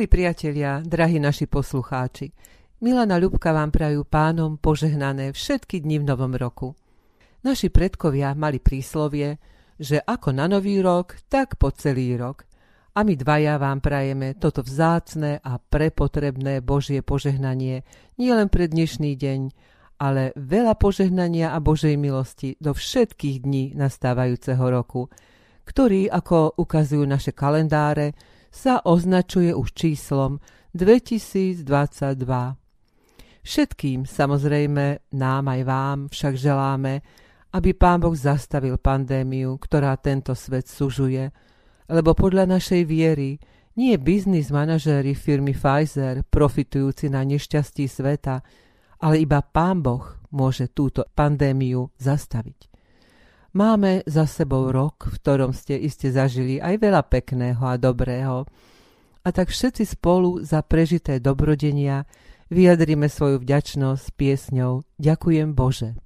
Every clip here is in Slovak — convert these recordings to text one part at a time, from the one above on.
Milí priatelia, drahí naši poslucháči, Milana Ľubka vám prajú pánom požehnané všetky dni v novom roku. Naši predkovia mali príslovie, že ako na nový rok, tak po celý rok. A my dvaja vám prajeme toto vzácne a prepotrebné Božie požehnanie nielen pre dnešný deň, ale veľa požehnania a Božej milosti do všetkých dní nastávajúceho roku, ktorý, ako ukazujú naše kalendáre, sa označuje už číslom 2022. Všetkým, samozrejme, nám aj vám však želáme, aby Pán Boh zastavil pandémiu, ktorá tento svet sužuje, lebo podľa našej viery nie biznis manažéri firmy Pfizer profitujúci na nešťastí sveta, ale iba Pán Boh môže túto pandémiu zastaviť. Máme za sebou rok, v ktorom ste iste zažili aj veľa pekného a dobrého. A tak všetci spolu za prežité dobrodenia vyjadrime svoju vďačnosť piesňou Ďakujem Bože.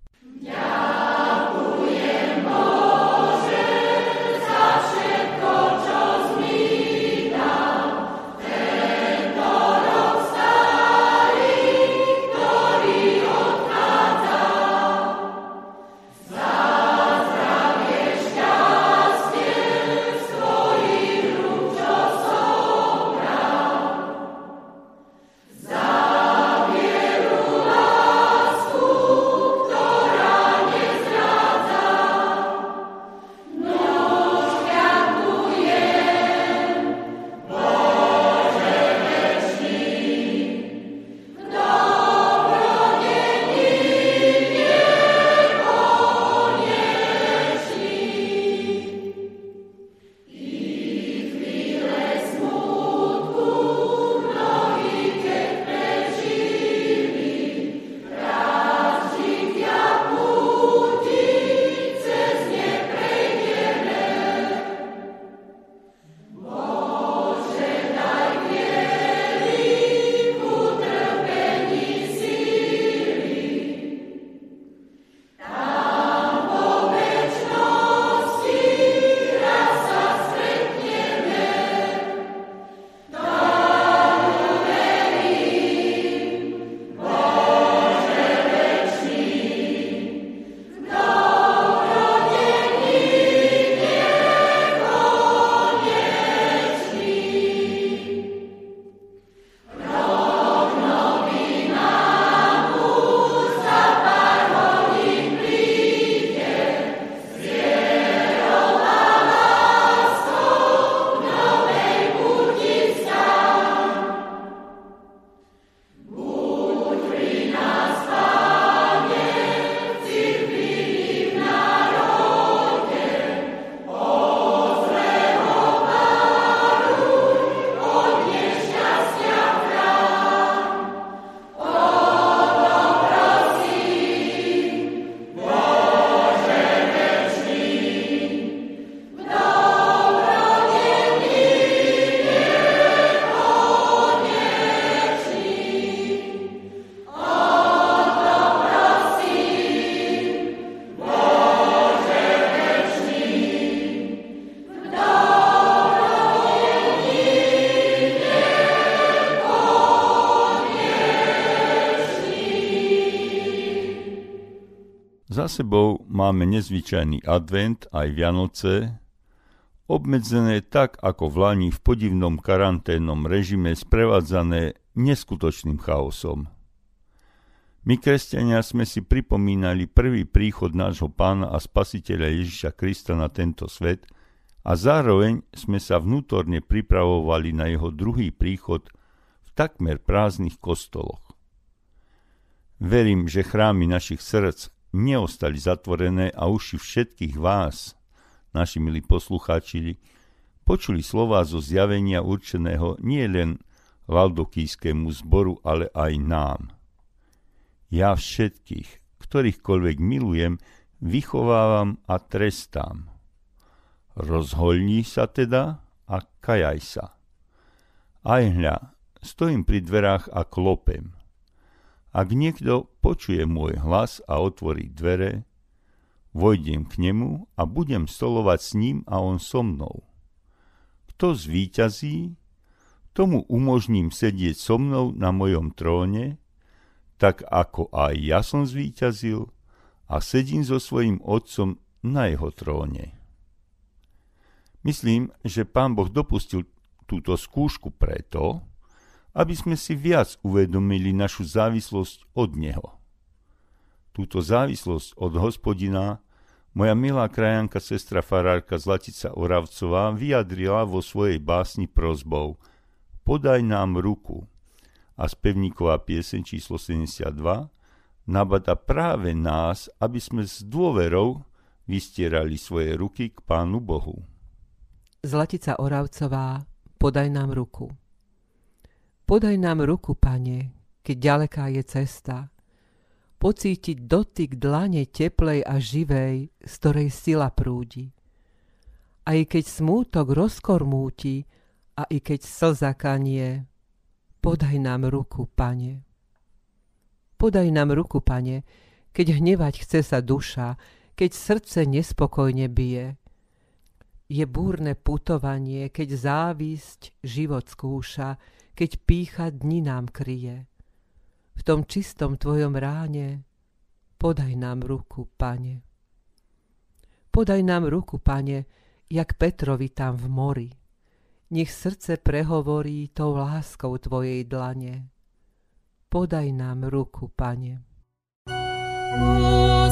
Sebou máme nezvyčajný advent aj Vianoce, obmedzené tak ako v Lani v podivnom karanténnom režime sprevádzané neskutočným chaosom. My, kresťania, sme si pripomínali prvý príchod nášho pána a spasiteľa Ježiša Krista na tento svet a zároveň sme sa vnútorne pripravovali na jeho druhý príchod v takmer prázdnych kostoloch. Verím, že chrámy našich srdc neostali zatvorené a uši všetkých vás, naši milí poslucháči, počuli slova zo zjavenia určeného nie len Laudokijskému zboru, ale aj nám. Ja všetkých, ktorýchkoľvek milujem, vychovávam a trestám. Rozholní sa teda a kajaj sa. Aj hľa, stojím pri dverách a klopem. Ak niekto počuje môj hlas a otvorí dvere, vojdem k nemu a budem stolovať s ním a on so mnou. Kto zvíťazí, tomu umožním sedieť so mnou na mojom tróne, tak ako aj ja som zvíťazil a sedím so svojím otcom na jeho tróne. Myslím, že pán Boh dopustil túto skúšku preto, aby sme si viac uvedomili našu závislosť od Neho. Túto závislosť od hospodina moja milá krajanka sestra farárka Zlatica Oravcová vyjadrila vo svojej básni prozbou Podaj nám ruku a spevníková pieseň číslo 72 nabada práve nás, aby sme s dôverou vystierali svoje ruky k Pánu Bohu. Zlatica Oravcová, podaj nám ruku. Podaj nám ruku, pane, keď ďaleká je cesta. Pocítiť dotyk dlane teplej a živej, z ktorej sila prúdi. Aj keď smútok rozkormúti a i keď slza kanie, podaj nám ruku, pane. Podaj nám ruku, pane, keď hnevať chce sa duša, keď srdce nespokojne bije je búrne putovanie, keď závisť život skúša, keď pícha dni nám kryje. V tom čistom tvojom ráne podaj nám ruku, pane. Podaj nám ruku, pane, jak Petrovi tam v mori. Nech srdce prehovorí tou láskou tvojej dlane. Podaj nám ruku, pane. Gospod.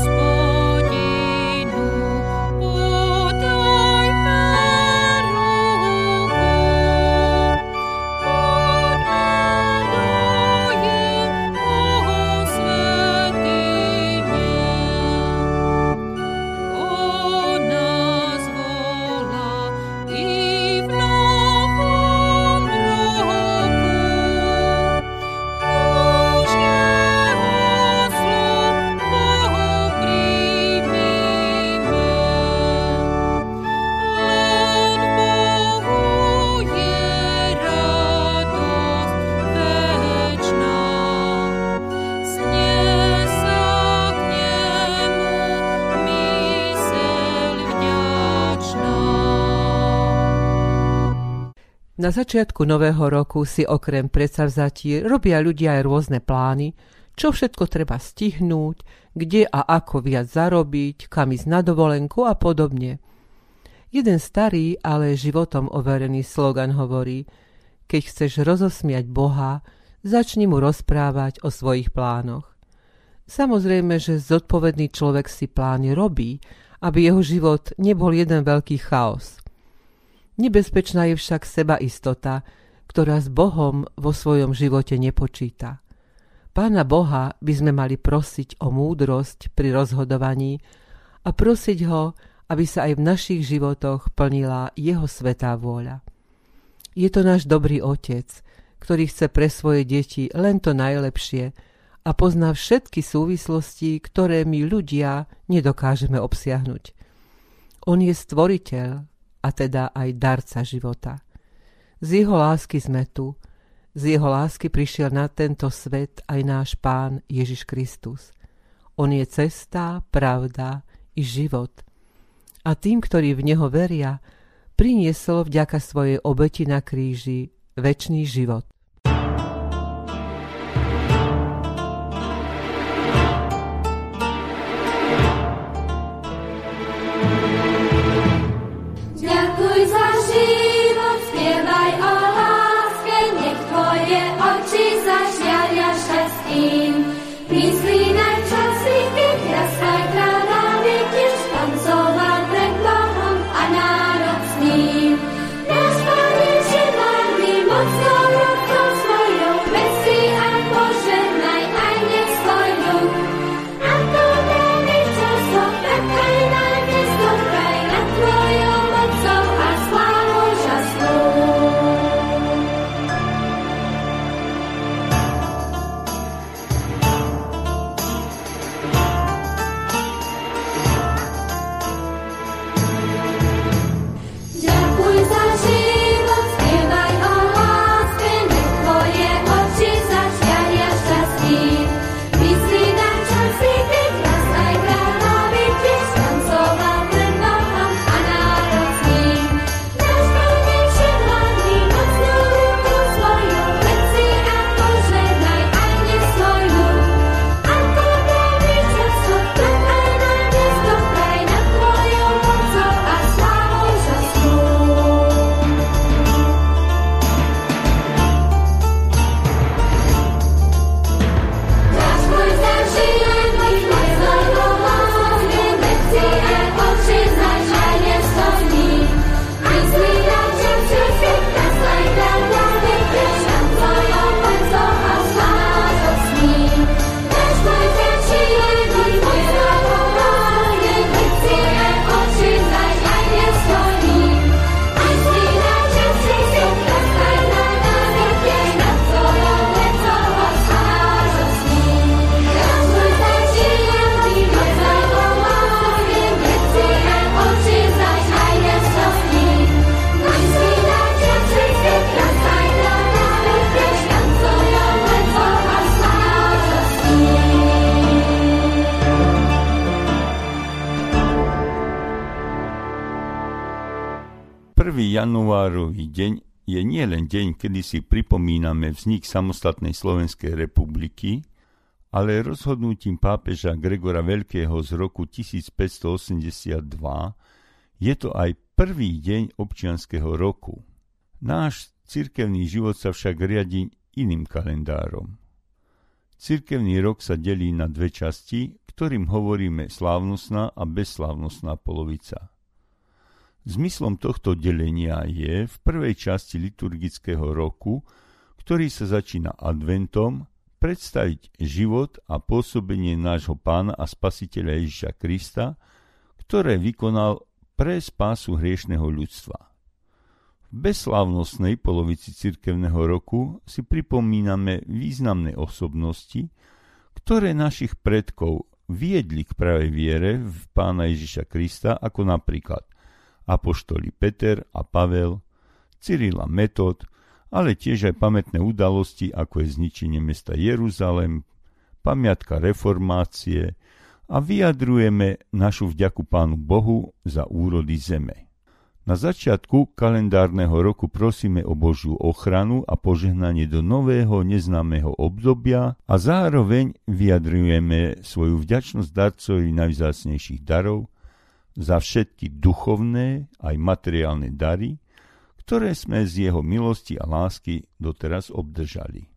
Na začiatku nového roku si okrem predsavzatí robia ľudia aj rôzne plány, čo všetko treba stihnúť, kde a ako viac zarobiť, kam ísť na dovolenku a podobne. Jeden starý, ale životom overený slogan hovorí, keď chceš rozosmiať Boha, začni mu rozprávať o svojich plánoch. Samozrejme, že zodpovedný človek si plány robí, aby jeho život nebol jeden veľký chaos. Nebezpečná je však seba istota, ktorá s Bohom vo svojom živote nepočíta. Pána Boha by sme mali prosiť o múdrosť pri rozhodovaní a prosiť ho, aby sa aj v našich životoch plnila jeho svetá vôľa. Je to náš dobrý otec, ktorý chce pre svoje deti len to najlepšie a pozná všetky súvislosti, ktoré my ľudia nedokážeme obsiahnuť. On je stvoriteľ, a teda aj darca života. Z jeho lásky sme tu, z jeho lásky prišiel na tento svet aj náš Pán Ježiš Kristus. On je cesta, pravda i život. A tým, ktorí v Neho veria, priniesol vďaka svojej obeti na kríži väčší život. Januárový deň je nielen deň, kedy si pripomíname vznik samostatnej Slovenskej republiky, ale rozhodnutím pápeža Gregora Veľkého z roku 1582 je to aj prvý deň občianského roku. Náš cirkevný život sa však riadi iným kalendárom. Cirkevný rok sa delí na dve časti, ktorým hovoríme slávnostná a bezslávnostná polovica. Zmyslom tohto delenia je v prvej časti liturgického roku, ktorý sa začína adventom, predstaviť život a pôsobenie nášho pána a spasiteľa Ježiša Krista, ktoré vykonal pre spásu hriešného ľudstva. V bezslávnostnej polovici cirkevného roku si pripomíname významné osobnosti, ktoré našich predkov viedli k pravej viere v pána Ježiša Krista, ako napríklad apoštoli Peter a Pavel, Cyrila Metod, ale tiež aj pamätné udalosti, ako je zničenie mesta Jeruzalem, pamiatka reformácie a vyjadrujeme našu vďaku Pánu Bohu za úrody zeme. Na začiatku kalendárneho roku prosíme o Božiu ochranu a požehnanie do nového neznámeho obdobia a zároveň vyjadrujeme svoju vďačnosť darcovi najvzácnejších darov za všetky duchovné aj materiálne dary, ktoré sme z jeho milosti a lásky doteraz obdržali.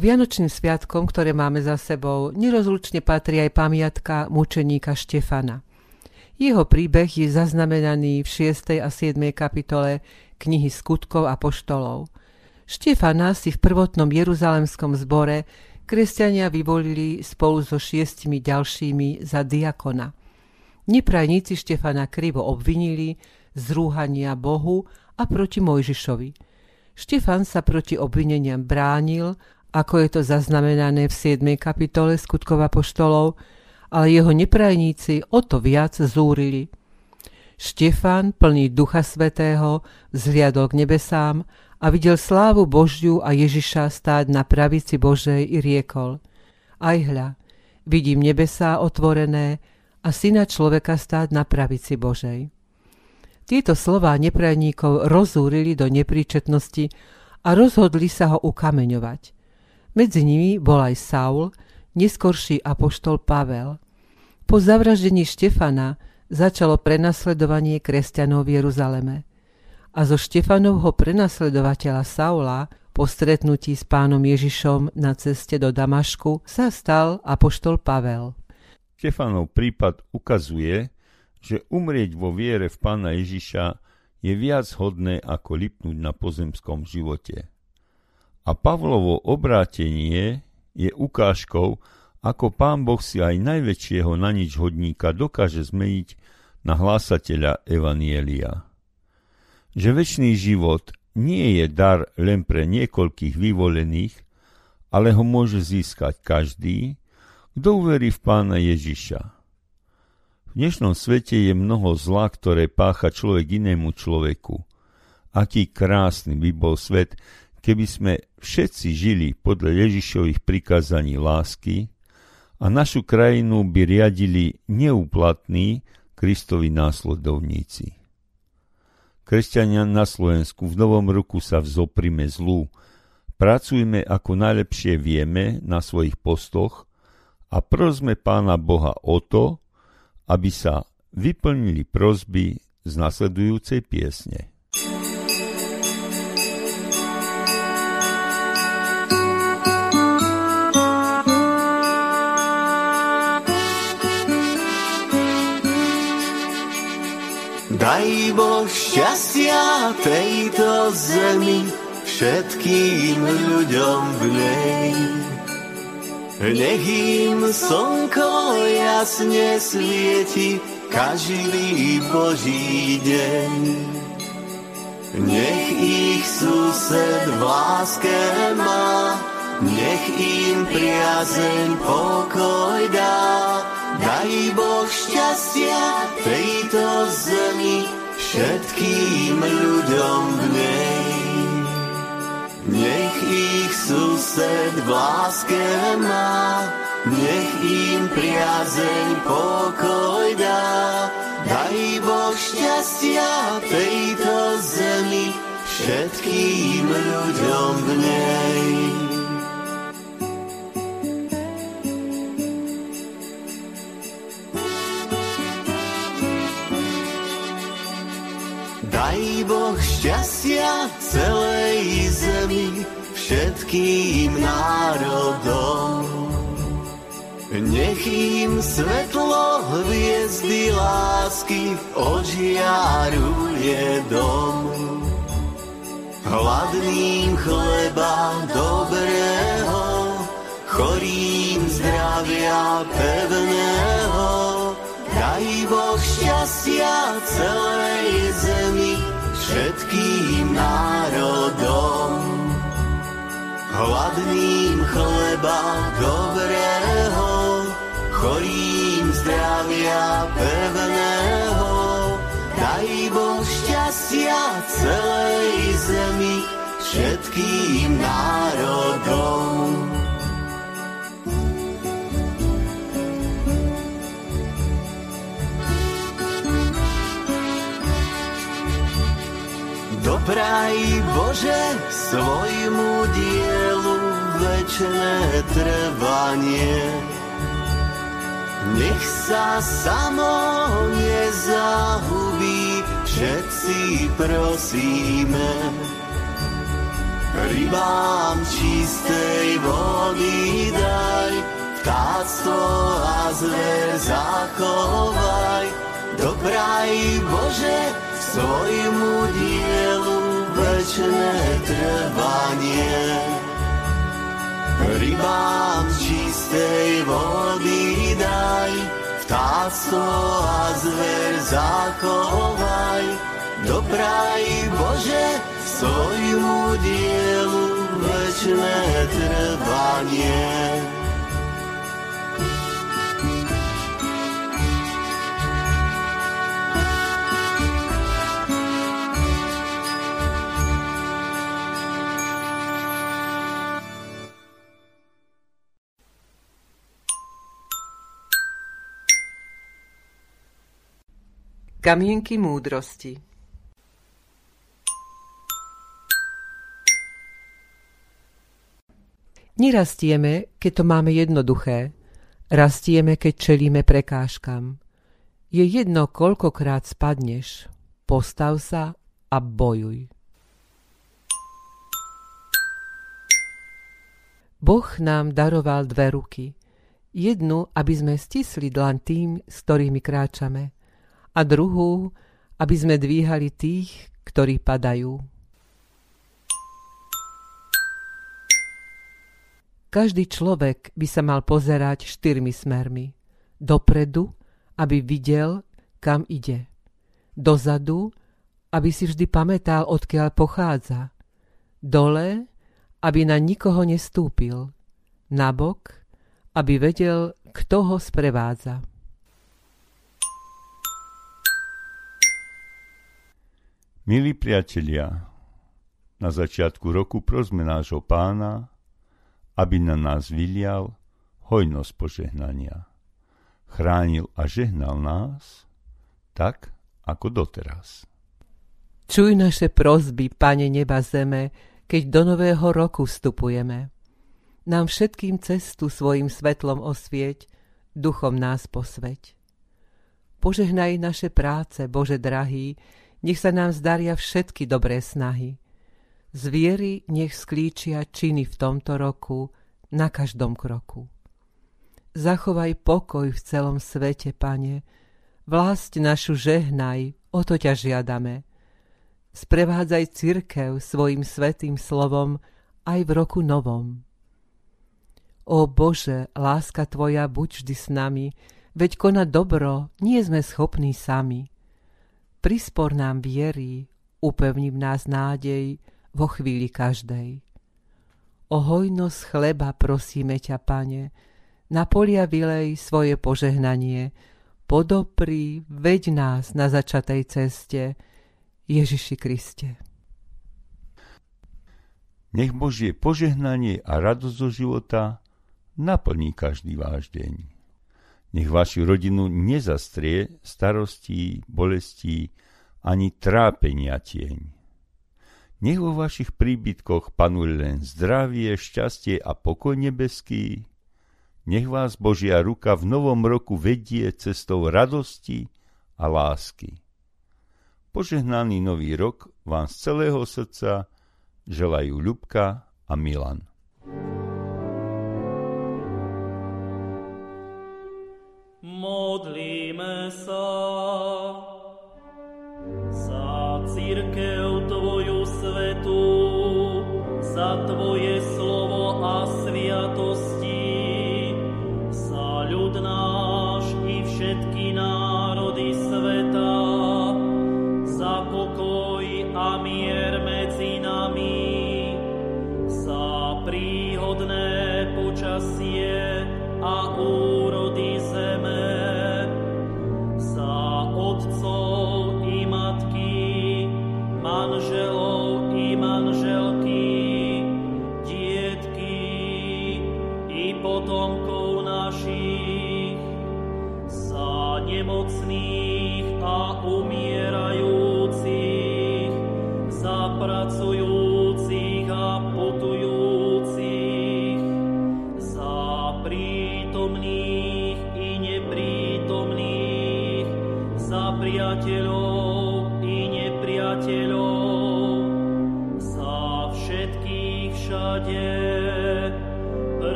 Vianočným sviatkom, ktoré máme za sebou, nerozlučne patrí aj pamiatka mučeníka Štefana. Jeho príbeh je zaznamenaný v 6. a 7. kapitole knihy Skutkov a poštolov. Štefana si v prvotnom jeruzalemskom zbore kresťania vyvolili spolu so šiestimi ďalšími za diakona. Neprajníci Štefana krivo obvinili z rúhania Bohu a proti Mojžišovi. Štefan sa proti obvineniam bránil ako je to zaznamenané v 7. kapitole skutkova poštolov, ale jeho neprajníci o to viac zúrili. Štefan, plný Ducha Svetého, vzhliadol k nebesám a videl slávu Božiu a Ježiša stáť na pravici Božej i riekol. Aj hľa, vidím nebesá otvorené a syna človeka stáť na pravici Božej. Tieto slová neprajníkov rozúrili do nepríčetnosti a rozhodli sa ho ukameňovať. Medzi nimi bol aj Saul, neskorší apoštol Pavel. Po zavraždení Štefana začalo prenasledovanie kresťanov v Jeruzaleme. A zo Štefanovho prenasledovateľa Saula po stretnutí s pánom Ježišom na ceste do Damašku sa stal apoštol Pavel. Štefanov prípad ukazuje, že umrieť vo viere v pána Ježiša je viac hodné ako lipnúť na pozemskom živote. A Pavlovo obrátenie je ukážkou, ako pán Boh si aj najväčšieho na nič hodníka dokáže zmeniť na hlásateľa Evanielia. Že väčší život nie je dar len pre niekoľkých vyvolených, ale ho môže získať každý, kto uverí v pána Ježiša. V dnešnom svete je mnoho zla, ktoré pácha človek inému človeku. Aký krásny by bol svet, keby sme všetci žili podľa Ježišových prikázaní lásky a našu krajinu by riadili neúplatní Kristovi následovníci. Kresťania na Slovensku v novom roku sa vzoprime zlu. Pracujme ako najlepšie vieme na svojich postoch a prosme Pána Boha o to, aby sa vyplnili prosby z nasledujúcej piesne. Daj Boh šťastia tejto zemi všetkým ľuďom v nej. Nech im slnko jasne svieti každý Boží deň. Nech ich sused v láske má, nech im priazeň pokoj dá. Daj Boh šťastia tejto zemi všetkým ľuďom v nej. Nech ich sused v láske má, nech im priazeň pokoj dá. Daj Boh šťastia tejto zemi, všetkým ľuďom v nej. Daj Boh šťastia celej zemi, všetkým národom. Nech im svetlo hviezdy lásky ožiaruje dom. Hladným chleba dobrého, chorým zdravia pevného, daj Boh šťastia celej Hladným chleba dobrého, chorým zdravia pevného, daj Boh šťastia celej zemi, všetkým národom. Dopraj Bože svojmu dielu večné trvanie. Nech sa samo nezahubí, všetci prosíme. Rybám čistej vody daj, vtáctvo a zver zachovaj. Dobraj Bože, svojmu dielu večné trvanie. Rybám čistej vody daj, vtáctvo a zver zachovaj. Dopraj Bože svojmu dielu večné trvanie. Kamienky múdrosti Nerastieme, keď to máme jednoduché. Rastieme, keď čelíme prekážkam. Je jedno, koľkokrát spadneš. Postav sa a bojuj. Boh nám daroval dve ruky. Jednu, aby sme stisli dlan tým, s ktorými kráčame a druhú, aby sme dvíhali tých, ktorí padajú. Každý človek by sa mal pozerať štyrmi smermi. Dopredu, aby videl, kam ide. Dozadu, aby si vždy pamätal, odkiaľ pochádza. Dole, aby na nikoho nestúpil. Nabok, aby vedel, kto ho sprevádza. Milí priatelia, na začiatku roku prosme nášho pána, aby na nás vylial hojnosť požehnania. Chránil a žehnal nás tak, ako doteraz. Čuj naše prozby, Pane neba zeme, keď do nového roku vstupujeme. Nám všetkým cestu svojim svetlom osvieť, duchom nás posveť. Požehnaj naše práce, Bože drahý, nech sa nám zdaria všetky dobré snahy. Z viery nech sklíčia činy v tomto roku, na každom kroku. Zachovaj pokoj v celom svete, pane, vlast našu žehnaj, o to ťa žiadame. Sprevádzaj cirkev svojim svetým slovom aj v roku novom. O Bože, láska Tvoja buď vždy s nami, veď konať dobro nie sme schopní sami. Prispor nám viery, upevni v nás nádej vo chvíli každej. O hojnosť chleba prosíme ťa, pane, na polia vylej svoje požehnanie, podopri, veď nás na začatej ceste, Ježiši Kriste. Nech Božie požehnanie a radosť zo života naplní každý váš deň. Nech vašu rodinu nezastrie starostí, bolestí ani trápenia tieň. Nech vo vašich príbytkoch panuje len zdravie, šťastie a pokoj nebeský. Nech vás Božia ruka v novom roku vedie cestou radosti a lásky. Požehnaný nový rok vám z celého srdca želajú Ľubka a Milan. Modlíme sa. Za církev priateľov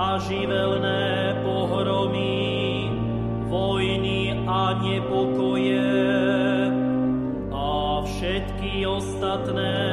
a živelné pohromy, vojny a nepokoje a všetky ostatné